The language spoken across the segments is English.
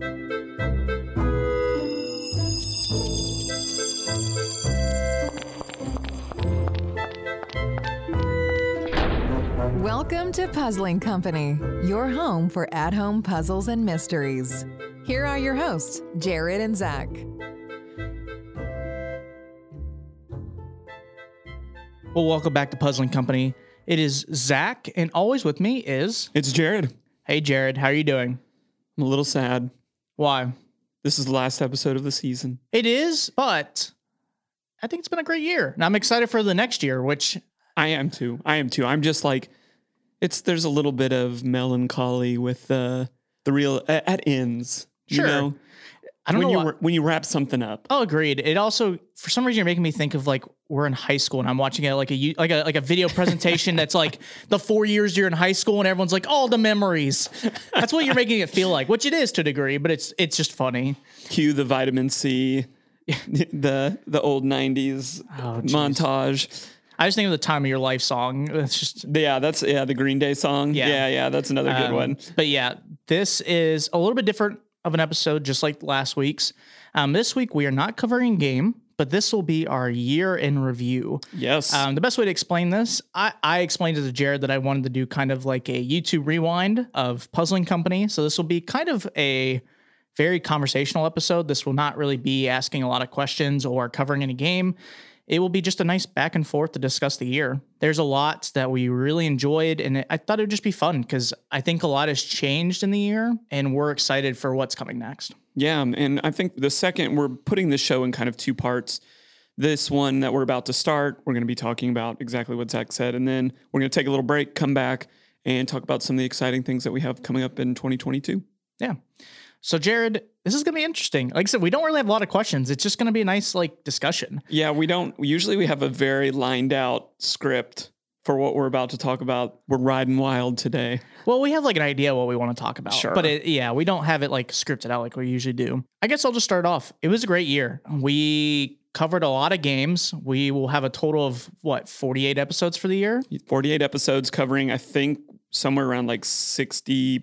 Welcome to Puzzling Company, your home for at home puzzles and mysteries. Here are your hosts, Jared and Zach. Well, welcome back to Puzzling Company. It is Zach, and always with me is It's Jared. Hey Jared, how are you doing? I'm a little sad. Why? This is the last episode of the season. It is, but I think it's been a great year. And I'm excited for the next year, which I am too. I am too. I'm just like, it's there's a little bit of melancholy with uh, the real at, at ends. Sure. You know, I don't when know. you wra- when you wrap something up. Oh, agreed. It also, for some reason, you're making me think of like we're in high school and I'm watching it like a like a like a video presentation that's like the four years you're in high school and everyone's like all the memories. That's what you're making it feel like, which it is to a degree, but it's it's just funny. Cue the vitamin C, the the old '90s Oh, montage. I just think of the time of your life song. It's just Yeah, that's yeah the Green Day song. Yeah. Yeah, yeah, that's another good Um, one. But yeah, this is a little bit different of an episode, just like last week's. Um, this week we are not covering game, but this will be our year in review. Yes. Um, the best way to explain this, I, I explained to Jared that I wanted to do kind of like a YouTube rewind of Puzzling Company. So this will be kind of a very conversational episode. This will not really be asking a lot of questions or covering any game. It will be just a nice back and forth to discuss the year. There's a lot that we really enjoyed, and I thought it would just be fun because I think a lot has changed in the year, and we're excited for what's coming next. Yeah, and I think the second we're putting the show in kind of two parts. This one that we're about to start, we're going to be talking about exactly what Zach said, and then we're going to take a little break, come back, and talk about some of the exciting things that we have coming up in 2022. Yeah. So, Jared, this is going to be interesting. Like I said, we don't really have a lot of questions. It's just going to be a nice like discussion. Yeah, we don't usually we have a very lined out script for what we're about to talk about. We're riding wild today. Well, we have like an idea what we want to talk about. Sure. But it, yeah, we don't have it like scripted out like we usually do. I guess I'll just start off. It was a great year. We covered a lot of games. We will have a total of what, 48 episodes for the year? 48 episodes covering I think somewhere around like 60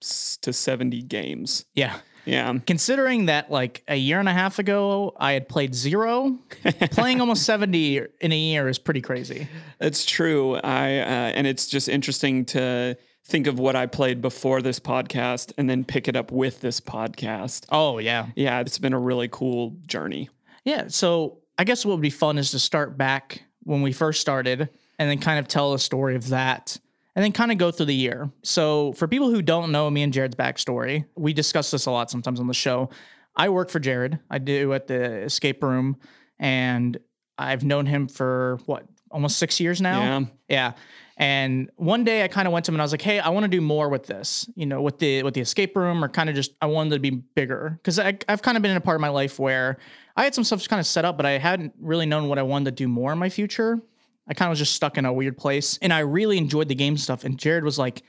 to 70 games. Yeah. Yeah. Considering that like a year and a half ago I had played zero, playing almost 70 in a year is pretty crazy. It's true. I uh, and it's just interesting to think of what I played before this podcast and then pick it up with this podcast. Oh, yeah. Yeah, it's been a really cool journey. Yeah. So I guess what would be fun is to start back when we first started and then kind of tell a story of that and then kind of go through the year. So for people who don't know me and Jared's backstory, we discuss this a lot sometimes on the show. I work for Jared. I do at the escape room and I've known him for what, almost six years now? Yeah. Yeah. And one day I kind of went to him and I was like, "Hey, I want to do more with this, you know, with the with the escape room, or kind of just I wanted to be bigger because I've kind of been in a part of my life where I had some stuff kind of set up, but I hadn't really known what I wanted to do more in my future. I kind of was just stuck in a weird place, and I really enjoyed the game stuff. And Jared was like,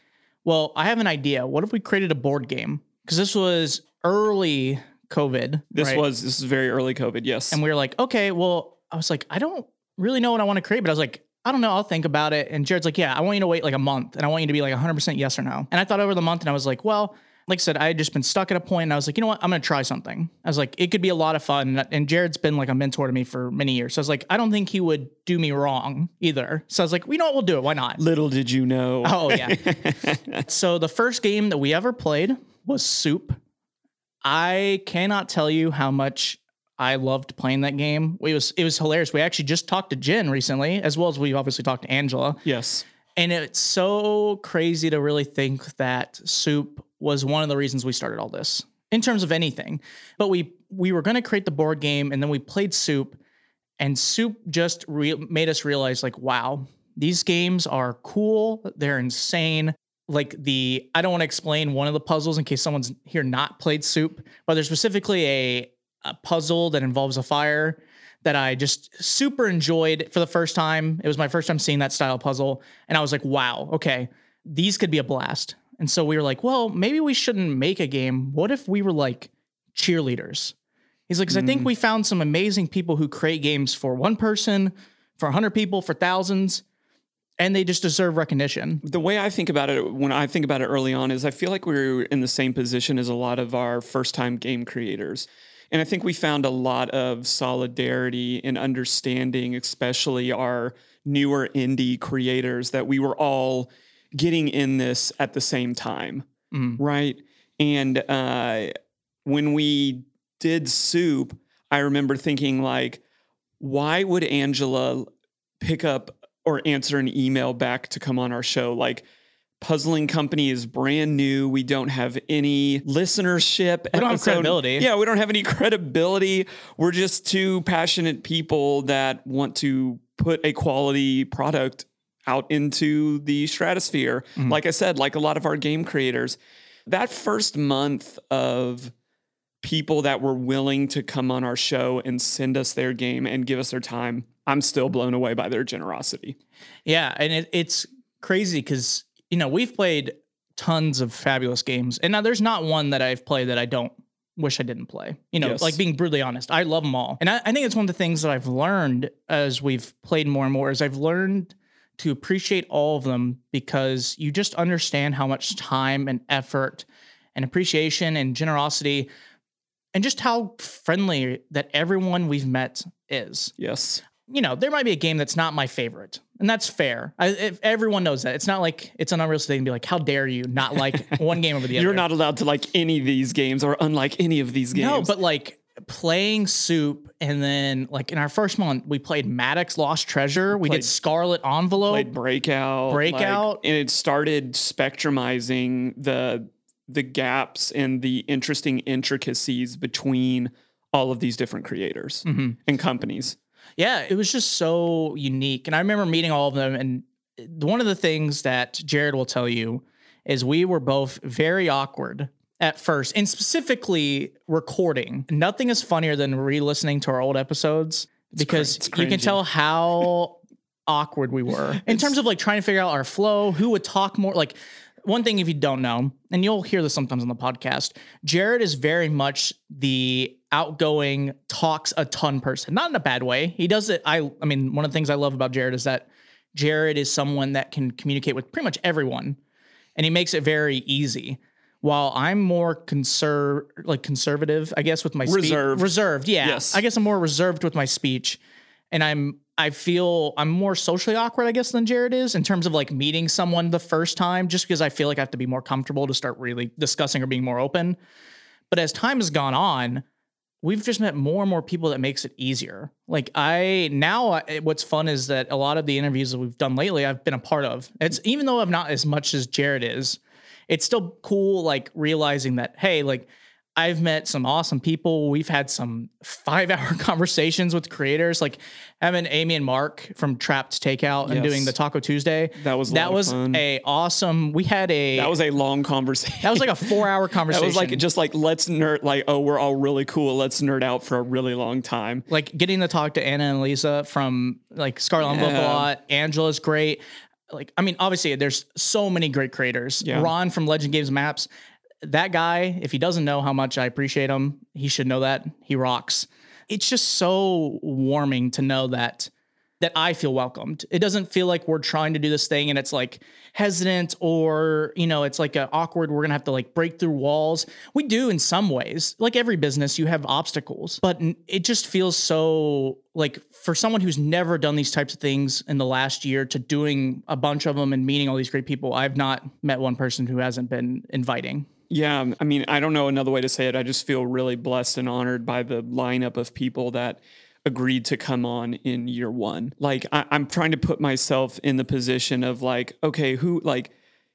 "Well, I have an idea. What if we created a board game? Because this was early COVID. This right? was this is very early COVID. Yes. And we were like, okay, well, I was like, I don't really know what I want to create, but I was like, I don't know. I'll think about it. And Jared's like, yeah, I want you to wait like a month and I want you to be like 100% yes or no. And I thought over the month and I was like, well, like I said, I had just been stuck at a point and I was like, you know what? I'm going to try something. I was like, it could be a lot of fun. And Jared's been like a mentor to me for many years. So I was like, I don't think he would do me wrong either. So I was like, you know what? We'll do it. Why not? Little did you know. Oh, yeah. so the first game that we ever played was Soup. I cannot tell you how much I loved playing that game. It was it was hilarious. We actually just talked to Jen recently, as well as we obviously talked to Angela. Yes. And it's so crazy to really think that Soup was one of the reasons we started all this in terms of anything. But we we were going to create the board game, and then we played Soup, and Soup just re- made us realize, like, wow, these games are cool. They're insane. Like the I don't want to explain one of the puzzles in case someone's here not played Soup, but there's specifically a, a puzzle that involves a fire that I just super enjoyed for the first time. It was my first time seeing that style puzzle. And I was like, wow, okay, these could be a blast. And so we were like, well, maybe we shouldn't make a game. What if we were like cheerleaders? He's like, because I think mm. we found some amazing people who create games for one person, for 100 people, for thousands. and they just deserve recognition. The way I think about it when I think about it early on is I feel like we were in the same position as a lot of our first time game creators. And I think we found a lot of solidarity and understanding, especially our newer indie creators, that we were all getting in this at the same time. Mm. Right. And uh, when we did Soup, I remember thinking, like, why would Angela pick up or answer an email back to come on our show? Like, Puzzling Company is brand new. We don't have any listenership. We don't have credibility. Yeah, we don't have any credibility. We're just two passionate people that want to put a quality product out into the stratosphere. Mhm. Like I said, like a lot of our game creators, that first month of people that were willing to come on our show and send us their game and give us their time, I'm still blown away by their generosity. Yeah, and it, it's crazy because you know we've played tons of fabulous games, and now there's not one that I've played that I don't wish I didn't play. You know, Yes. like being brutally honest, I love them all, and I, I think it's one of the things that I've learned as we've played more and more is I've learned to appreciate all of them because you just understand how much time and effort and appreciation and generosity and just how friendly that everyone we've met is Yes. you know, there might be a game that's not my favorite, and that's fair. I, if everyone knows that. It's not like it's an unrealistic thing to be like, how dare you not like one game over the other? You're not allowed to like any of these games or unlike any of these games. No, but like playing Soup, and then like in our first month, we played Maddox Lost Treasure. We Played- did Scarlet Envelope. played Breakout. Breakout. like, and it started spectrumizing the the gaps and the interesting intricacies between all of these different creators Mhm. and companies. Yeah, it was just so unique. And I remember meeting all of them. And one of the things that Jared will tell you is we were both very awkward at first, and specifically recording. Nothing is funnier than re listening to our old episodes because it's you can tell how awkward we were in terms of like trying to figure out our flow, who would talk more. Like, one thing if you don't know, and you'll hear this sometimes on the podcast, Jared is very much the outgoing, talks a ton person. Not in a bad way. He does it. I I mean, one of the things I love about Jared is that Jared is someone that can communicate with pretty much everyone, and he makes it very easy. While I'm more conserv like conservative, I guess with my speech. Reserved. reserved, yeah. Yes. I guess I'm more reserved with my speech, and I'm I feel I'm more socially awkward, I guess, than Jared is in terms of like meeting someone the first time, just because I feel like I have to be more comfortable to start really discussing or being more open. But as time has gone on, we've just met more and more people that makes it easier. Like I now, what's fun is that a lot of the interviews that we've done lately, I've been a part of. It's even though I'm not as much as Jared is, it's still cool. Like realizing that, hey, like I've met some awesome people. We've had some five hour conversations with creators, like having Amy and Mark from Trapped Takeout and doing the Taco Tuesday. That was a that was a awesome. We had a That was a long conversation. that was like a four hour conversation. That was like just like let's nerd like oh we're all really cool let's nerd out for a really long time. like getting to talk to Anna and Lisa from like Scarlet Envelope a lot. Angela's great. Like, I mean, obviously, there's so many great creators. Yeah. Ron from Legend Games Maps, that guy, if he doesn't know how much I appreciate him, he should know that. He rocks. It's just so warming to know that that I feel welcomed. It doesn't feel like we're trying to do this thing and it's like hesitant or, you know, it's like a awkward, we're going to have to like break through walls. We do in some ways. Like every business, you have obstacles, but it just feels so like for someone who's never done these types of things in the last year to doing a bunch of them and meeting all these great people, I've not met one person who hasn't been inviting. Yeah, um, I mean, I don't know another way to say it. I just feel really blessed and honored by the lineup of people that agreed to come on in year one. Like, I, I'm trying to put myself in the position of like, okay, who like.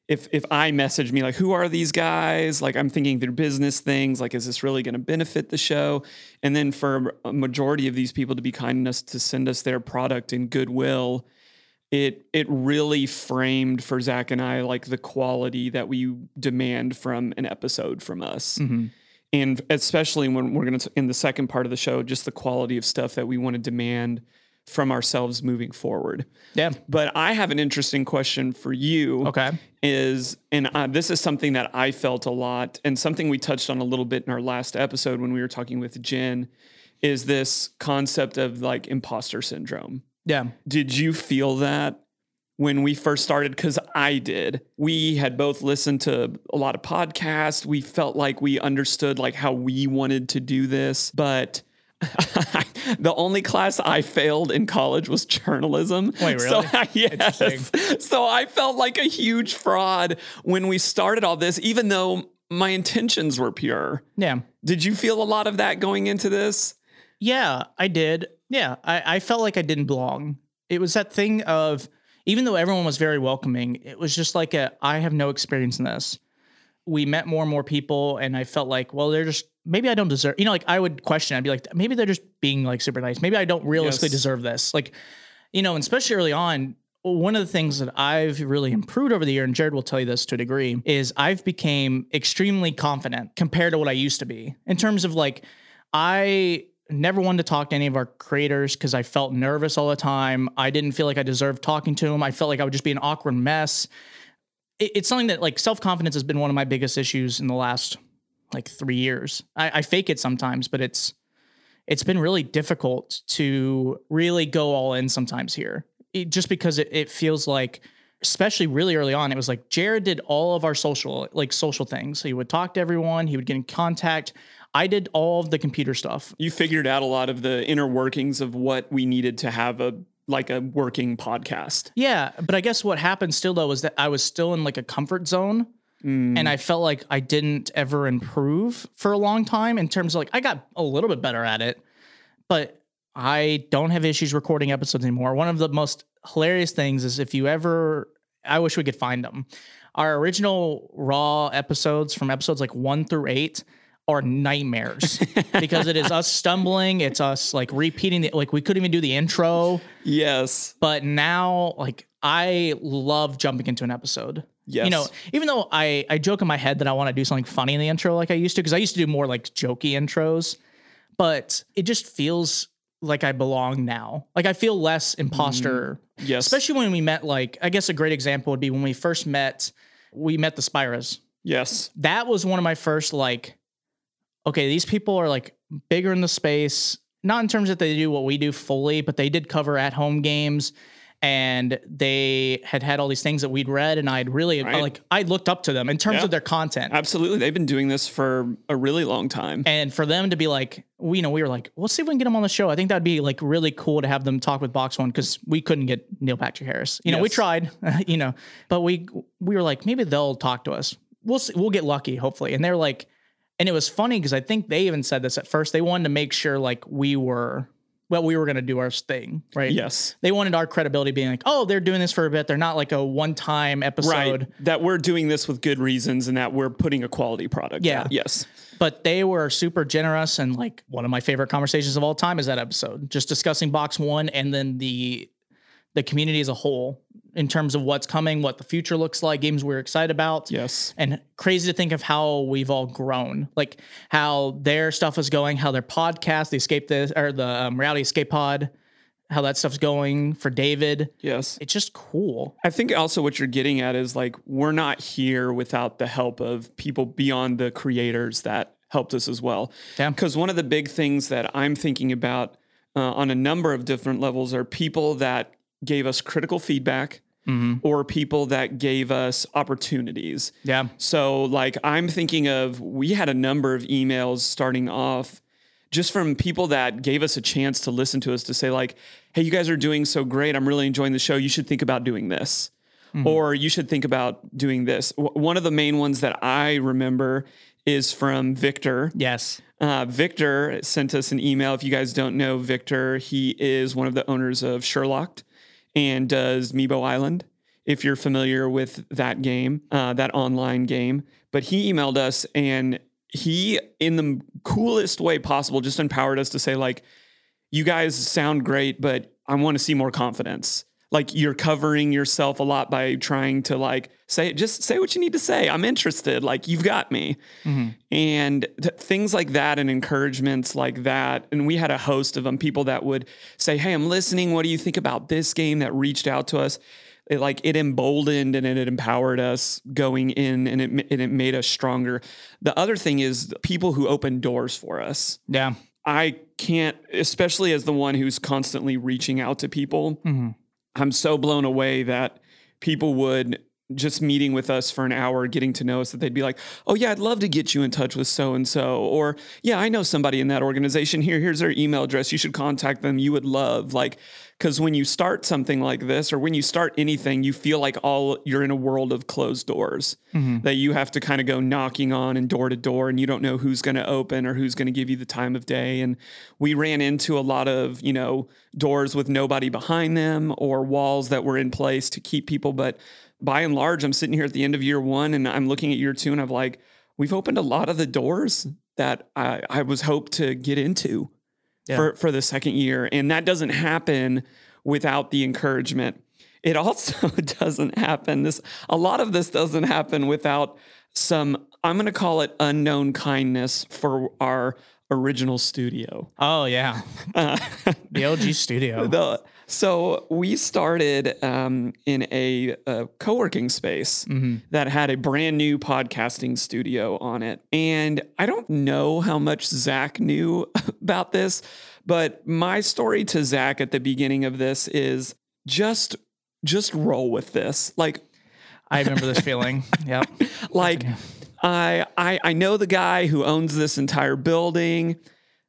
If, if I message me like who are these guys like I'm thinking through business things like is this really to benefit the show and then for a majority of these people to be kind enough to send us their product in goodwill it it really framed for Zach and I like the quality that we demand from an episode from us. Mm-hmm. And especially when we're going to in the second part of the show just the quality of stuff that we want to demand from ourselves moving forward. Yeah. But I have an interesting question for you. Okay. Is and uh, this is something that I felt a lot and something we touched on a little bit in our last episode when we were talking with Jen is this concept of like imposter syndrome Yeah. did you feel that when we first started because I did. We had both listened to a lot of podcasts. We felt like we understood like how we wanted to do this, but the only class I failed in college was journalism. Wait, So, really? yes. So I felt like a huge fraud when we started all this, even though my intentions were pure. Yeah. Did you feel a lot of that going into this? Yeah, I did. Yeah, I, I felt like I didn't belong. It was that thing of even though everyone was very welcoming, it was just like a I have no experience in this. We met more and more people, and I felt like, well, they're just maybe I don't deserve. You know, like I would question. I'd be like, maybe they're just being like super nice. Maybe I don't realistically Yes. deserve this. Like, you know, and especially early on. One of the things that I've really improved over the year, and Jared will tell you this to a degree, is I've became extremely confident compared to what I used to be in terms of like I never wanted to talk to any of our creators because I felt nervous all the time. I didn't feel like I deserved talking to them. I felt like I would just be an awkward mess. It- it's something that like self confidence has been one of my biggest issues in the last like three years. I, I fake it sometimes, but it's it's been really difficult to really go all in sometimes here, It- just because it, it feels like especially really early on it was like jared did all of our social like social things So he would talk to everyone he would get in contact i did all of the computer stuff You figured out a lot of the inner workings of what we needed to have a like a working podcast. yeah but i guess what happened still though was that i was still in like a comfort zone Mm. and i felt like i didn't ever improve for a long time in terms of like i got a little bit better at it but i don't have issues recording episodes anymore one of the most hilarious things is if you ever i wish we could find them our original raw episodes from episodes like one through eight are nightmares because it is us stumbling it's us like repeating the like we couldn't even do the intro yes. but now like i love jumping into an episode Yes. you know even though i i joke in my head that i want to do something funny in the intro like i used to because i used to do more like jokey intros but it just feels like i belong now like i feel less imposter mm-hmm. Yes. especially when we met like i guess a great example would be when we first met we met the spiras yes. that was one of my first like okay these people are like bigger in the space not in terms that they do what we do fully but they did cover at home games and they had had all these things that we'd read and i'd really Right. like i looked up to them in terms Yeah. of their content Absolutely. They've been doing this for a really long time. and for them to be like we you know we were like we'll see if we can get them on the show i think that'd be like really cool to have them talk with box one because we couldn't get neil patrick harris you know we tried you know but we we were like maybe they'll talk to us we'll see, we'll get lucky hopefully and they're like and it was funny because i think they even said this at first they wanted to make sure like we were well we were going to do our thing right yes. they wanted our credibility being like oh they're doing this for a bit they're not like a one-time episode Right. That we're doing this with good reasons and that we're putting a quality product. Yeah. out. Yes. but they were super generous and like one of my favorite conversations of all time is that episode just discussing box one and then the the community as a whole in terms of what's coming what the future looks like games we're excited about Yes. and crazy to think of how we've all grown like how their stuff is going how their podcast the escape this or the um, reality escape pod how that stuff's going for david Yes. it's just cool I think also what you're getting at is like we're not here without the help of people beyond the creators that helped us as well. Yeah. Because one of the big things that I'm thinking about uh, on a number of different levels are people that gave us critical feedback or people that gave us opportunities. yeah So, like, I'm thinking of we had a number of emails starting off just from people that gave us a chance to listen to us to say, like, hey, you guys are doing so great. I'm really enjoying the show. You should think about doing this. Or you should think about doing this. W- one of the main ones that I remember is from Victor. yes Uh, Victor sent us an email. If you guys don't know Victor, he is one of the owners of Sherlock and does Meebo Island. If you're familiar with that game, uh, that online game, but he emailed us and he, in the coolest way possible, just empowered us to say like, "You guys sound great, but I want to see more confidence." Like you're covering yourself a lot by trying to like say just say what you need to say. I'm interested. Like you've got me. Mm-hmm. And th- things like that and encouragements like that. And we had a host of them people that would say hey i'm listening. What do you think about this game that reached out to us? It like it emboldened and it empowered us going in and it, and it made us stronger. The other thing is people who open doors for us. Yeah. I can't especially as the one who's constantly reaching out to people mm-hmm. I'm so blown away that people would just meeting with us for an hour, getting to know us, that they'd be like, "Oh yeah, I'd love to get you in touch with so and so," or "Yeah, I know somebody in that organization. Here, here's their email address. You should contact them. You would love like." Because when you start something like this, or when you start anything, you feel like all you're in a world of closed doors mm-hmm. that you have to kind of go knocking on and door to door, and you don't know who's going to open or who's going to give you the time of day. And we ran into a lot of you know doors with nobody behind them or walls that were in place to keep people, but by and large, I'm sitting here at the end of year one and I'm looking at year two and I'm like, we've opened a lot of the doors that I, I was hoped to get into Yeah. for, for the second year. And that doesn't happen without the encouragement. It also doesn't happen. This a lot of this doesn't happen without some, I'm gonna call it unknown kindness for our original studio. Oh yeah, Uh, the LG studio. the, so we started um, in a, a co-working space that had a brand new podcasting studio on it, and I don't know how much Zach knew about this, but my story to Zach at the beginning of this is just just roll with this, like I remember this feeling. Yep. like I, I I know the guy who owns this entire building.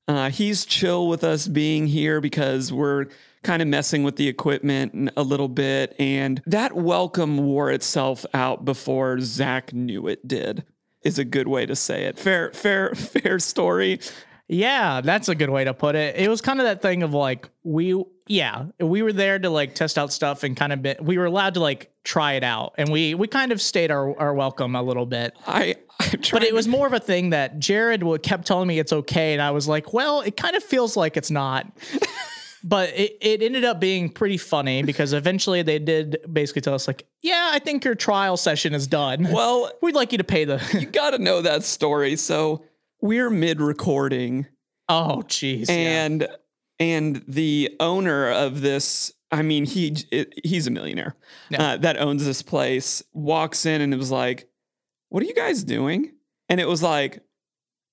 Uh, he's chill with us being here because we're kind of messing with the equipment a little bit, and that welcome wore itself out before Zach knew it did. Is a good way to say it. Fair, fair, fair story. Yeah, that's a good way to put it. It was kind of that thing of like we yeah, we were there to like test out stuff and kind of bit we were allowed to like try it out and we we kind of stayed our, our welcome a little bit. I, I But it was more of a thing that Jared kept telling me it's okay and I was like, well, it kind of feels like it's not. but it, it ended up being pretty funny because eventually they did basically tell us like, yeah, I think your trial session is done. well. We'd like you to pay the You got to know that story. So we're mid recording. Oh jeez. yeah. and and the owner of this i mean he he's a millionaire Yeah. uh, that owns this place walks in and it was like what are you guys doing and it was like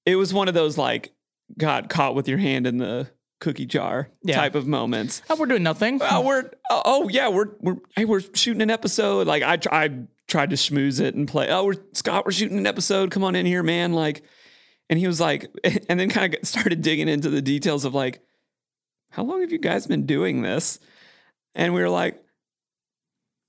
it was one of those like got caught with your hand in the cookie jar Yeah. type of moments. Oh, we're doing nothing. oh, we're oh, oh yeah we're we're hey we're shooting an episode. Like i i tried to schmooze it and play oh we're scott we're shooting an episode. Come on in here man. Like and he was like and then kind of started digging into the details of like how long have you guys been doing this? And we were like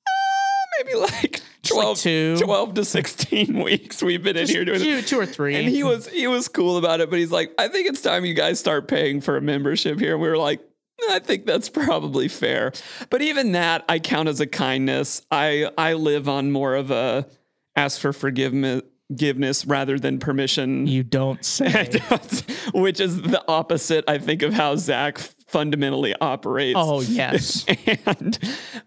uh, maybe like Just like 12, two. 12 to 16 weeks we've been in here doing two, two or three. and he was he was cool about it, but he's like, I think it's time you guys start paying for a membership here. And we were like, I think that's probably fair. But even that I count as a kindness. I I live on more of a ask for forgiveness forgiveness rather than permission. you don't say. which is the opposite, I think, of how Zach fundamentally operates. oh yes. And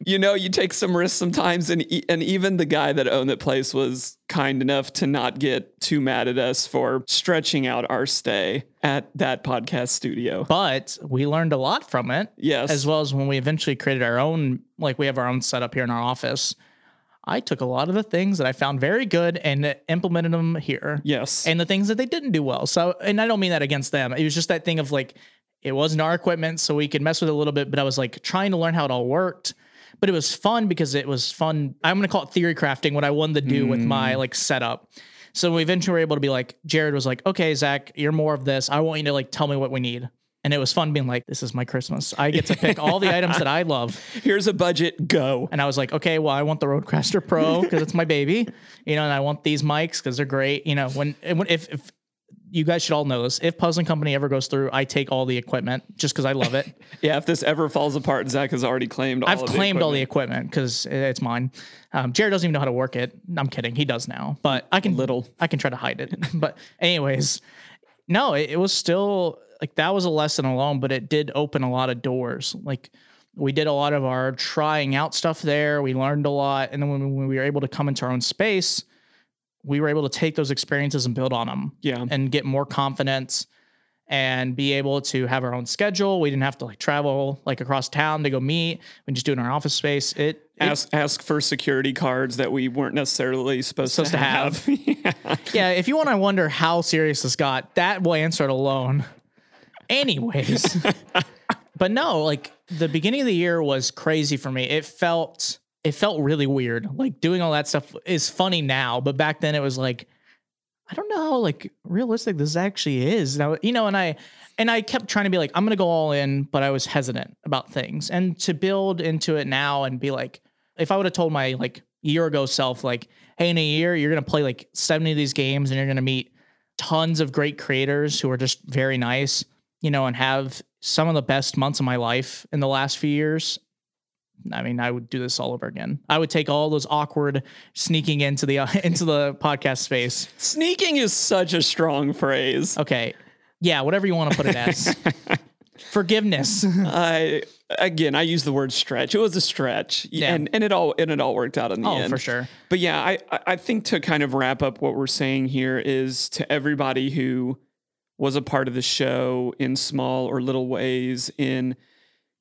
you know, you take some risks sometimes, and e- and even the guy that owned that place was kind enough to not get too mad at us for stretching out our stay at that podcast studio. but we learned a lot from it. Yes, As well as when we eventually created our own, like we have our own setup here in our office. I took a lot of the things that I found very good and implemented them here. yes, And the things that they didn't do well. So, and I don't mean that against them. It was just that thing of like, it wasn't our equipment, so we could mess with it a little bit, but I was like trying to learn how it all worked. But it was fun because it was fun. I'm gonna call it theory crafting, what I wanted to do with my mm. like setup. So we eventually were able to be like, Jared was like, okay, Zach, you're more of this. I want you to like tell me what we need. And it was fun being like, this is my Christmas. I get to pick all the items that I love. here's a budget. Go. And I was like, okay, well, I want the RODECaster Pro because it's my baby, you know, and I want these mics because they're great. You know, when, when if, if you guys should all know this, if Puzzling Company ever goes through, I take all the equipment just because I love it. Yeah, if this ever falls apart, Zach has already claimed. All I've claimed all the equipment. because it's mine. Um, Jared doesn't even know how to work it. I'm kidding. He does now, but I can little. I can try to hide it. but anyways, no, it, it was still like that was a lesson alone, but it did open a lot of doors. Like we did a lot of our trying out stuff there. We learned a lot, and then when we were able to come into our own space, we were able to take those experiences and build on them Yeah, and get more confidence and be able to have our own schedule. We didn't have to like travel like across town to go meet. We just do it in our office space. It, it ask ask for security cards that we weren't necessarily supposed, Supposed to to have. yeah. yeah, if you want to wonder how serious this got, that will answer it alone. Anyways, but no, like the beginning of the year was crazy for me. It felt it felt really weird. Like doing all that stuff is funny now, but back then it was like, I don't know how like realistic this actually is. Now, you know, and I and I kept trying to be like, I'm gonna go all in, but I was hesitant about things. And to build into it now and be like, if I would have told my like year ago self, like, hey, in a year, you're gonna play like 70 of these games and you're gonna meet tons of great creators who are just very nice, you know, and have some of the best months of my life in the last few years. I mean, I would do this all over again. I would take all those awkward sneaking into the uh, into the podcast space. Sneaking is such a strong phrase. Okay, yeah, whatever you want to put it as. Forgiveness. I again, I use the word stretch. It was a stretch, Yeah. and and it all and it all worked out in the Oh, end for sure. But yeah, I I- I think to kind of wrap up what we're saying here is to everybody who was a part of the show in small or little ways in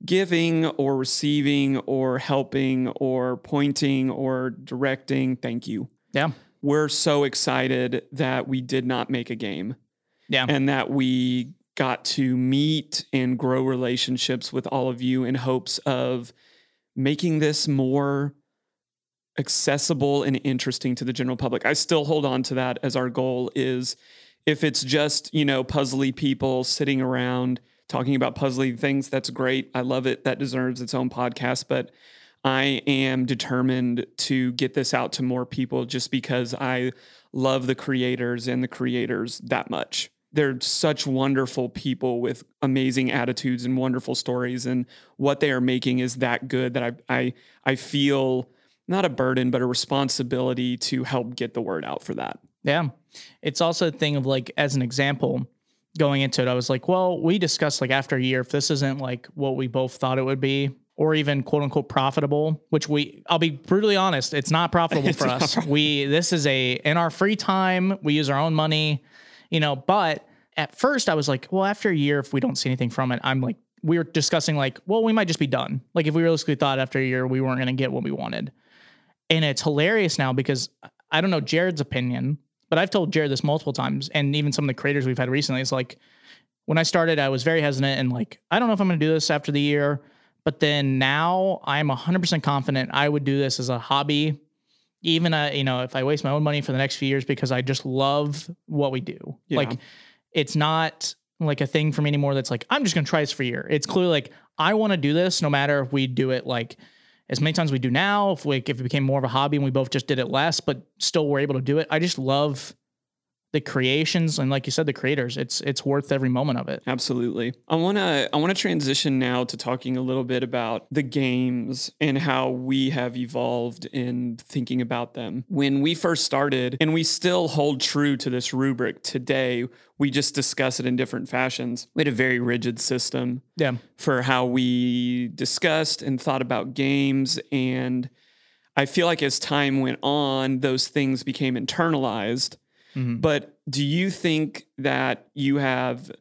giving or receiving or helping or pointing or directing. Thank you. Yeah, We're so excited that we did not make a game yeah, and that we got to meet and grow relationships with all of you in hopes of making this more accessible and interesting to the general public. I still hold on to that as our goal is if it's just, you know, puzzly people sitting around talking about puzzly things, that's great. I love it. That deserves its own podcast, but I am determined to get this out to more people just because I love the creators and the creators that much. They're such wonderful people with amazing attitudes and wonderful stories, and what they are making is that good that I I I feel not a burden but a responsibility to help get the word out for that. yeah. It's also a thing of like, as an example, going into it, I was like, well, we discussed like after a year, if this isn't like what we both thought it would be, or even quote unquote profitable, which we, I'll be brutally honest, it's not profitable It's for not us. We, this is a, in our free time, we use our own money, you know, but at first I was like, well, after a year, if we don't see anything from it, I'm like, we were discussing like, well, we might just be done. Like if we realistically thought after a year we weren't going to get what we wanted. And it's hilarious now because I don't know Jared's opinion, but I've told Jared this multiple times, and even some of the creators we've had recently. It's like when I started, I was very hesitant and like, I don't know if I'm going to do this after the year. But then now I'm 100% confident I would do this as a hobby, even uh, you know if I waste my own money for the next few years because I just love what we do. Yeah. Like it's not like a thing for me anymore. That's like I'm just going to try this for a year. It's clearly like I want to do this no matter if we do it like as many times as we do now. If we if it became more of a hobby and we both just did it less, but still were able to do it. I just love the creations and like you said, the creators. It's it's worth every moment of it. Absolutely. I want to I want to transition now to talking a little bit about the games and how we have evolved in thinking about them. When we first started and we still hold true to this rubric today, we just discuss it in different fashions. We had a very rigid system Yeah. for how we discussed and thought about games and I feel like as time went on those things became internalized Mhm. but do you think that you have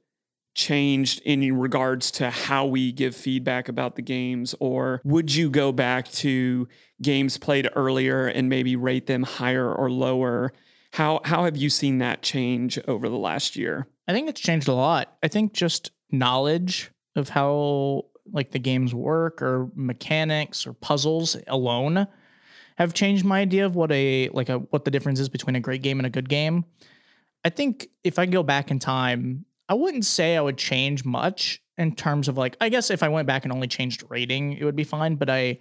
changed in regards to how we give feedback about the games? Or would you go back to games played earlier and maybe rate them higher or lower? How, how have you seen that change over the last year? I think it's changed a lot. I think just knowledge of how like the games work or mechanics or puzzles alone have changed my idea of what a like a what the difference is between a great game and a good game. I think if I go back in time, I wouldn't say I would change much in terms of like I guess if I went back and only changed rating, it would be fine, but I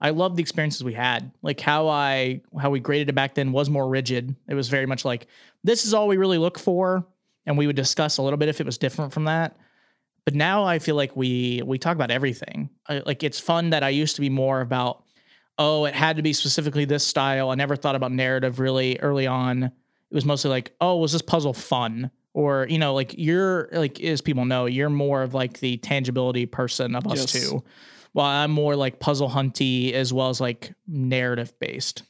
I love the experiences we had. Like how I how we graded it back then was more rigid. It was very much like this is all we really look for and we would discuss a little bit if it was different from that. But now I feel like we we talk about everything. I, like it's fun that I used to be more about oh, it had to be specifically this style. I never thought about narrative really early on. It was mostly like, oh, was this puzzle fun? Or, you know, like you're like as people know, you're more of like the tangibility person of us Yes. two. While I'm more like puzzle hunty as well as like narrative based.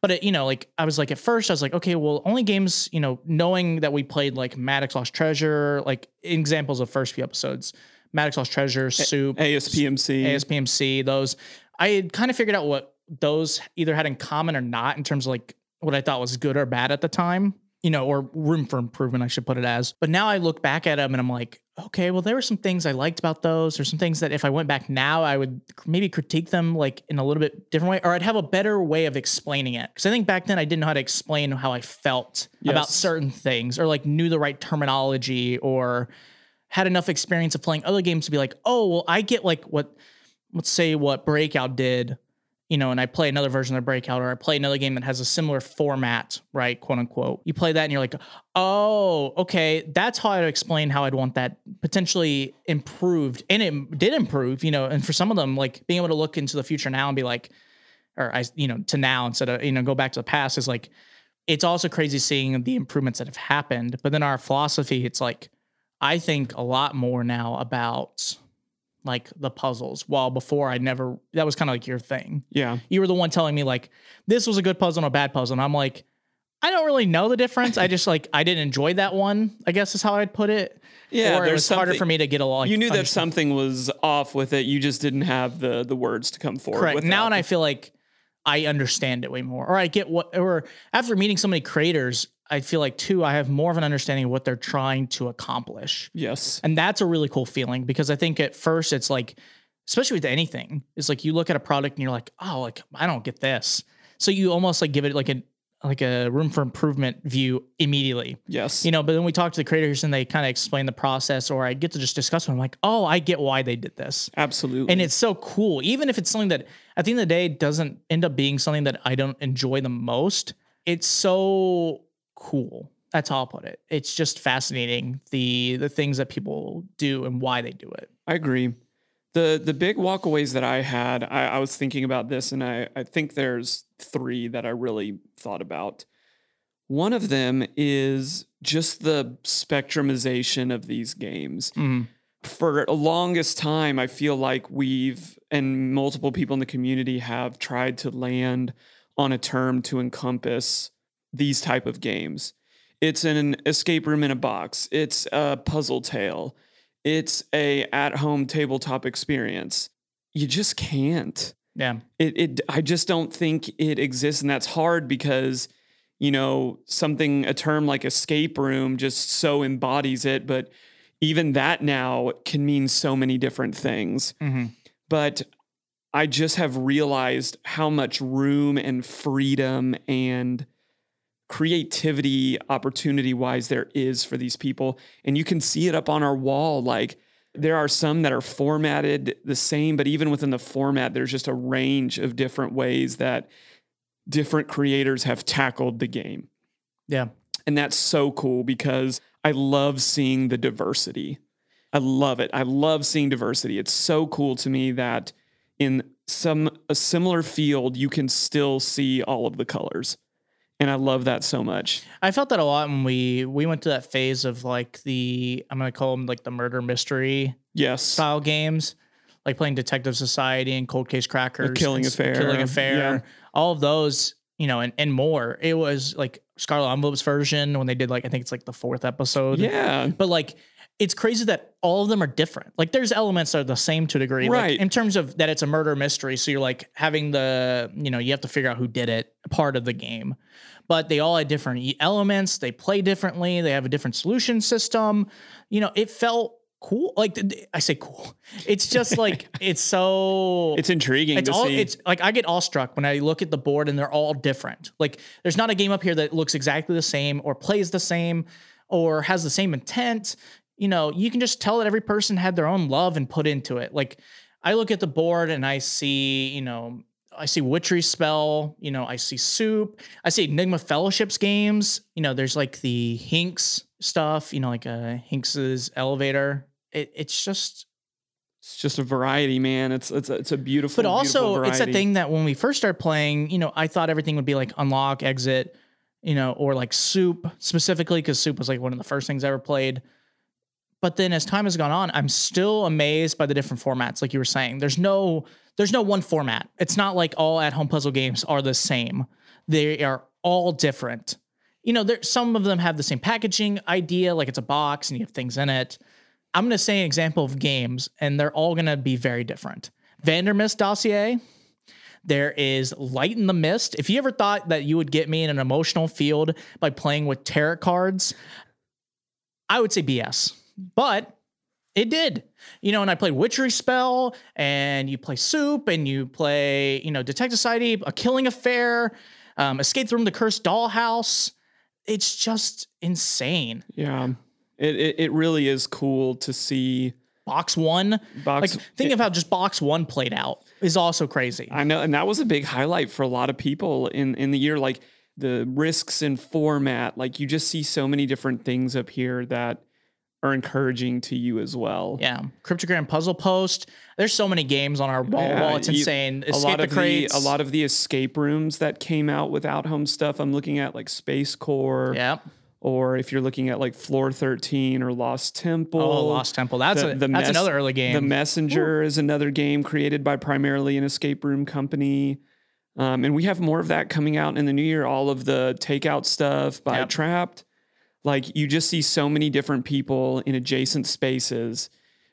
But it, you know, like I was like at first I was like, okay, well, only games, you know, knowing that we played like Maddox Lost Treasure, like examples of first few episodes, Maddox Lost Treasure, Soup, ASPMC. ASPMC, those I had kind of figured out what those either had in common or not in terms of like what I thought was good or bad at the time. you know, or room for improvement, I should put it as. But now I look back at them and I'm like, okay, well, there were some things I liked about those. There's some things that if I went back now, I would maybe critique them like in a little bit different way, or I'd have a better way of explaining it. Because I think back then I didn't know how to explain how I felt Yes. about certain things, or like knew the right terminology, or had enough experience of playing other games to be like, oh, well, I get like what, let's say what Breakout did, you know, and I play another version of Breakout, or I play another game that has a similar format, right, quote unquote. You play that and you're like, oh, okay, that's how I'd explain how I'd want that potentially improved, and it did improve, you know. And for some of them, like being able to look into the future now and be like, or I, you know, to now instead of you know go back to the past is like, it's also crazy seeing the improvements that have happened. But then our philosophy, it's like, I think a lot more now about like the puzzles. While before I never, that was kind of like your thing Yeah. you were the one telling me like this was a good puzzle and a bad puzzle and i'm like i don't really know the difference i just like i didn't enjoy that one i guess is how i'd put it Yeah, or it was harder for me to get along you knew that something was off with it. You just didn't have the the words to come forward. correct now it. and i feel like i understand it way more or i get what or after meeting so many creators i feel like too i have more of an understanding of what they're trying to accomplish yes, And that's a really cool feeling because I think at first it's like, especially with anything, it's like you look at a product and you're like, oh, like I don't get this. So you almost like give it like a like a room for improvement view immediately. yes, You know, but then we talk to the creators and they kind of explain the process or I get to just discuss with them like, oh, I get why they did this. absolutely. And it's so cool. Even if it's something that at the end of the day doesn't end up being something that I don't enjoy the most, it's so cool. That's how I'll put it. It's just fascinating the the things that people do and why they do it. I agree. The the big walkaways that I had, I, I was thinking about this, and I, I think there's three that I really thought about. One of them is just the spectrumization of these games. Mm-hmm. For a longest time, I feel like we've and multiple people in the community have tried to land on a term to encompass these type of games. It's an escape room in a box. It's a puzzle tale it's a at-home tabletop experience you just can't Yeah. it, it i just don't think it exists and that's hard because you know something a term like escape room just so embodies it but even that now can mean so many different things Mhm. but i just have realized how much room and freedom and creativity opportunity wise there is for these people and you can see it up on our wall like there are some that are formatted the same but even within the format there's just a range of different ways that different creators have tackled the game Yeah. and that's so cool because I love seeing the diversity. I love it. I love seeing diversity. It's so cool to me that in some a similar field you can still see all of the colors. And I love that so much. I felt that a lot when we we went to that phase of like the I'm gonna call them like the murder mystery Yes. style games, like playing Detective Society and Cold Case Crackers, Killing and Affair, Killing Affair, yeah. all of those, you know, and, and more. It was like Scarlet Envelope's version when they did like I think it's like the fourth episode. Yeah. but like it's crazy that all of them are different. Like there's elements that are the same to a degree, like, Right. in terms of that it's a murder mystery. So you're like having the, you know, you have to figure out who did it, part of the game. But they all had different elements. They play differently. They have a different solution system. You know, it felt cool. Like I say, cool. It's just like it's so It's intriguing it's to all see. it's like I get awestruck when I look at the board and they're all different. Like there's not a game up here that looks exactly the same or plays the same or has the same intent. You know, you can just tell that every person had their own love and put into it. Like I look at the board and I see, you know, I see Witchery Spell, you know, I see Soup, I see Enigma Fellowships games. You know, there's like the Hinks stuff, you know, like uh Hinks's elevator. It, it's just it's just a variety, man. It's it's a, it's a beautiful. but also beautiful it's a thing that when we first started playing you know i thought everything would be like unlock exit you know or like soup specifically because soup was like one of the first things i ever played but then as time has gone on i'm still amazed by the different formats like you were saying. There's no there's no one format. It's not like all at home puzzle games are the same. They are all different. You know there some of them have the same packaging idea like it's a box and you have things in it. I'm going to say an example of games and they're all going to be very different. Vandermist dossier There is Light in the Mist. If you ever thought that you would get me in an emotional field by playing with tarot cards, I would say BS. But it did. You know, and I played Witchery Spell, and you play Soup, and you play, you know, Detective Society, A Killing Affair, um, Escape from the Cursed Dollhouse. It's just insane. Yeah. It, it, it really is cool to see Box one, box. like think of how just box one played out is also crazy. I know, and that was a big highlight for a lot of people in in the year. Like the risks in format, like you just see so many different things up here that are encouraging to you as well. Yeah, cryptogram puzzle post. There's so many games on our wall. Yeah. It's you- insane. a Escape lot the of the crates. a lot of the escape rooms that came out with out home stuff. I'm looking at like Space Core, Yeah. or if you're looking at like Floor 13 or Lost Temple. Oh, Lost Temple. That's The- a, the that's mess- another early game. The Messenger is another game created by primarily an escape room company. Um, and we have more of that coming out in the new year. All of the takeout stuff by Yep. Trapped. Like you just see so many different people in adjacent spaces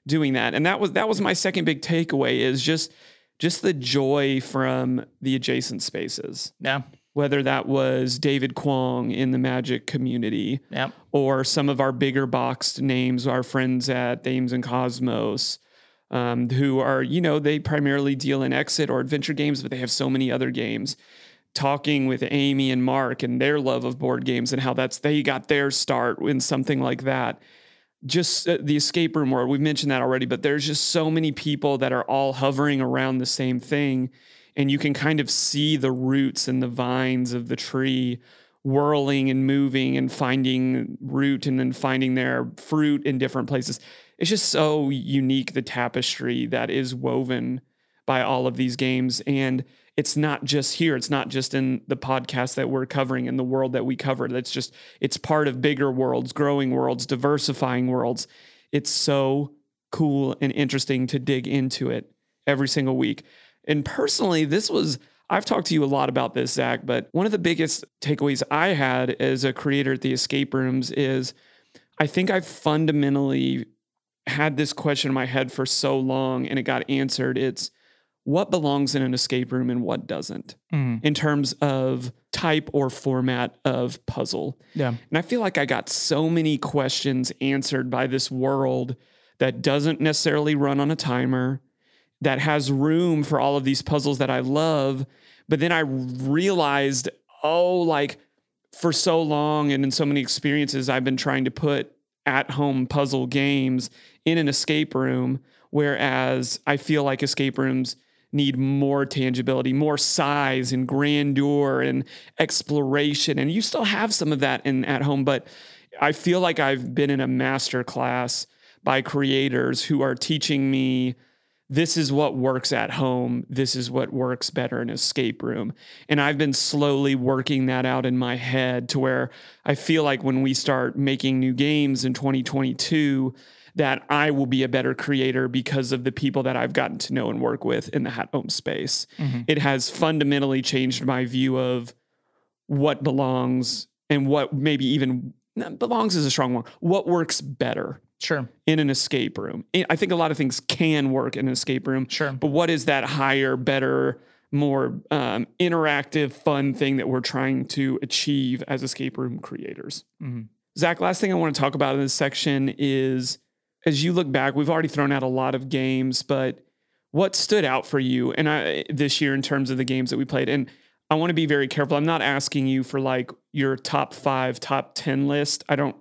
doing that. And that was that was my second big takeaway is just just the joy from the adjacent spaces. yeah. Whether that was David Kwong in the Magic community, Yeah. or some of our bigger boxed names, our friends at Thames and Kosmos, um, who are, you know, they primarily deal in exit or adventure games, but they have so many other games. Talking with Amy and Mark and their love of board games and how that's they got their start in something like that. Just uh, the escape room world, we've mentioned that already, but there's just so many people that are all hovering around the same thing. And you can kind of see the roots and the vines of the tree whirling and moving and finding root and then finding their fruit in different places. It's just so unique, the tapestry that is woven by all of these games. And it's not just here, it's not just in the podcast that we're covering in the world that we cover. That's just, it's part of bigger worlds, growing worlds, diversifying worlds. It's so cool and interesting to dig into it every single week. And personally, this was, I've talked to you a lot about this, Zach, but one of the biggest takeaways I had as a creator at the escape rooms is I think I fundamentally had this question in my head for so long and it got answered. It's what belongs in an escape room and what doesn't Mhm. in terms of type or format of puzzle. Yeah. And I feel like I got so many questions answered by this world that doesn't necessarily run on a timer, that has room for all of these puzzles that I love. But then I realized, oh, like for so long and in so many experiences, I've been trying to put at home puzzle games in an escape room, whereas I feel like escape rooms need more tangibility, more size and grandeur and exploration. And you still have some of that in at home, but I feel like I've been in a master class by creators who are teaching me this is what works at home. This is what works better in escape room. And I've been slowly working that out in my head to where I feel like when we start making new games in 2022, that I will be a better creator because of the people that I've gotten to know and work with in the hat home space. It has fundamentally changed my view of what belongs and what maybe even belongs is a strong one. What works better Sure. in an escape room? I think a lot of things can work in an escape room. Sure. But what is that higher, better, more um, interactive, fun thing that we're trying to achieve as escape room creators? Mhm. Zach, last thing I want to talk about in this section is as you look back, we've already thrown out a lot of games, but what stood out for you and I this year in terms of the games that we played? And I want to be very careful. I'm not asking you for like your top five, top 10 list. I don't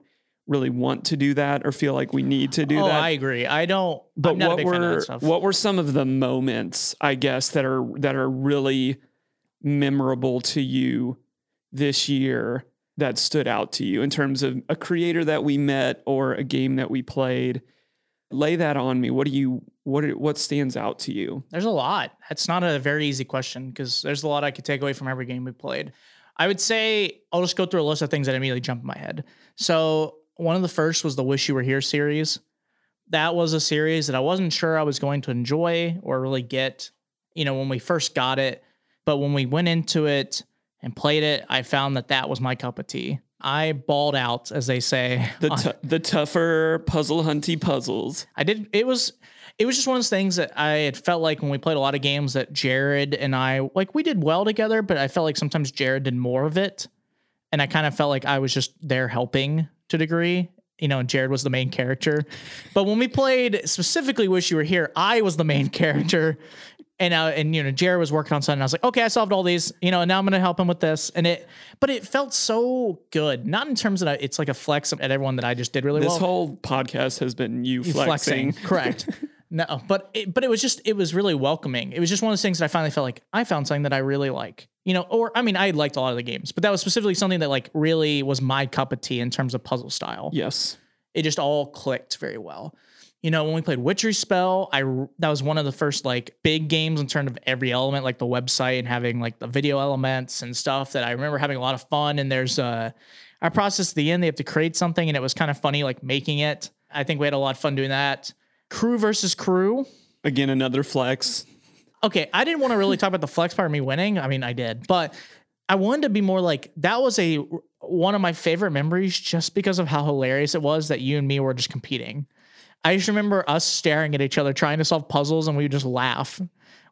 really want to do that or feel like we need to do oh, that. I agree. I don't. But I'm not a what big fan of were what were some of the moments, I guess, that are that are really memorable to you this year that stood out to you in terms of a creator that we met or a game that we played? Lay that on me. What do you what what stands out to you? There's a lot. That's not a very easy question because there's a lot I could take away from every game we played. I would say I'll just go through a list of things that immediately jump in my head. So one of the first was the Wish You Were Here series. That was a series that I wasn't sure I was going to enjoy or really get, you know, when we first got it. But when we went into it and played it, I found that that was my cup of tea. I balled out, as they say. The t- the tougher puzzle hunty puzzles. I did. It was. It was just one of those things that I had felt like when we played a lot of games that Jared and I like we did well together, but I felt like sometimes Jared did more of it, and I kind of felt like I was just there helping to a degree. You know, and Jared was the main character. But when we played specifically "Wish You Were Here," I was the main character, and uh, and you know Jared was working on something. I was like, okay, I solved all these. You know, and now I'm gonna help him with this. And it, but it felt so good. Not in terms of that it's like a flex at everyone that I just did really This well. This whole podcast has been you, flexing. Correct. No, but it, but it was just it was really welcoming. It was just one of those things that I finally felt like I found something that I really like. You know, or I mean, I liked a lot of the games, but that was specifically something that like really was my cup of tea in terms of puzzle style. Yes. It just all clicked very well. You know, when we played Witchery Spell, I that was one of the first like big games in terms of every element, like the website and having like the video elements and stuff that I remember having a lot of fun. And there's uh, our process at the end, they have to create something, and it was kind of funny like making it. I think we had a lot of fun doing that. Crew versus crew. Again, another flex. Okay, I didn't want to really talk about the flex part of me winning. I mean, I did, but I wanted to be more like that was a one of my favorite memories just because of how hilarious it was that you and me were just competing. I just remember us staring at each other trying to solve puzzles and we would just laugh.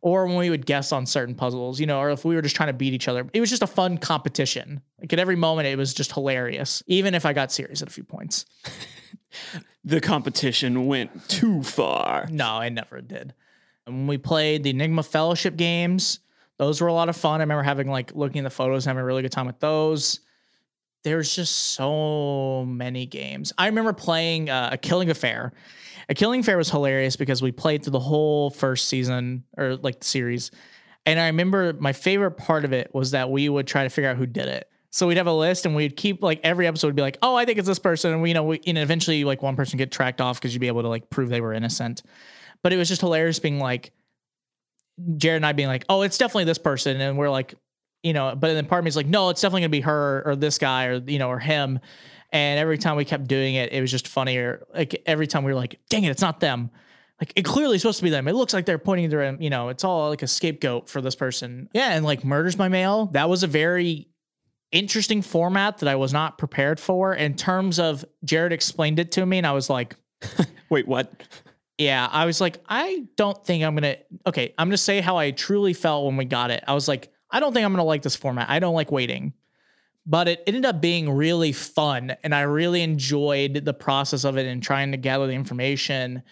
Or when we would guess on certain puzzles, you know, or if we were just trying to beat each other. It was just a fun competition. Like at every moment it was just hilarious. Even if I got serious at a few points. The competition went too far. No, I never did. And when we played the Enigma Fellowship games, those were a lot of fun. I remember having like looking at the photos, having a really good time with those. There's just so many games. I remember playing uh, a Killing Affair. A Killing Affair was hilarious because we played through the whole first season or like the series. And I remember my favorite part of it was that we would try to figure out who did it. So we'd have a list and we'd keep like every episode would be like, oh, I think it's this person. And we, you know, we, and eventually like one person get tracked off because you'd be able to like prove they were innocent. But it was just hilarious being like, Jared and I being like, oh, it's definitely this person. And we're like, you know, but then part of me is like, no, it's definitely gonna be her or this guy or, you know, or him. And every time we kept doing it, it was just funnier. Like every time we were like, dang it, it's not them. Like it clearly supposed to be them. It looks like they're pointing to him. You know, it's all like a scapegoat for this person. Yeah, and like murders by mail. That was a very interesting format that I was not prepared for. In terms of Jared explained it to me, and I was like, Wait, what? yeah, I was like, I don't think I'm gonna. Okay, I'm gonna say how I truly felt when we got it. I was like, I don't think I'm gonna like this format. I don't like waiting, but it ended up being really fun, and I really enjoyed the process of it and trying to gather the information.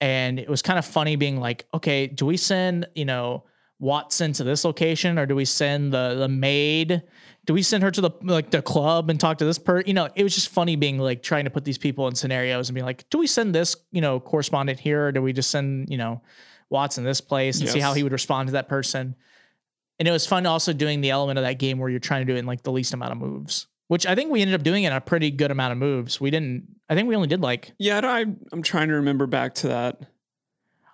And it was kind of funny being like, okay, do we send you know Watson to this location, or do we send the the maid? Do we send her to the like the club and talk to this per? You know, it was just funny being like trying to put these people in scenarios and be like, do we send this you know correspondent here, or do we just send you know Watson this place and see how he would respond to that person? And it was fun also doing the element of that game where you're trying to do it in like the least amount of moves, which I think we ended up doing in a pretty good amount of moves. We didn't. I think we only did like Yeah, I, I'm trying to remember back to that.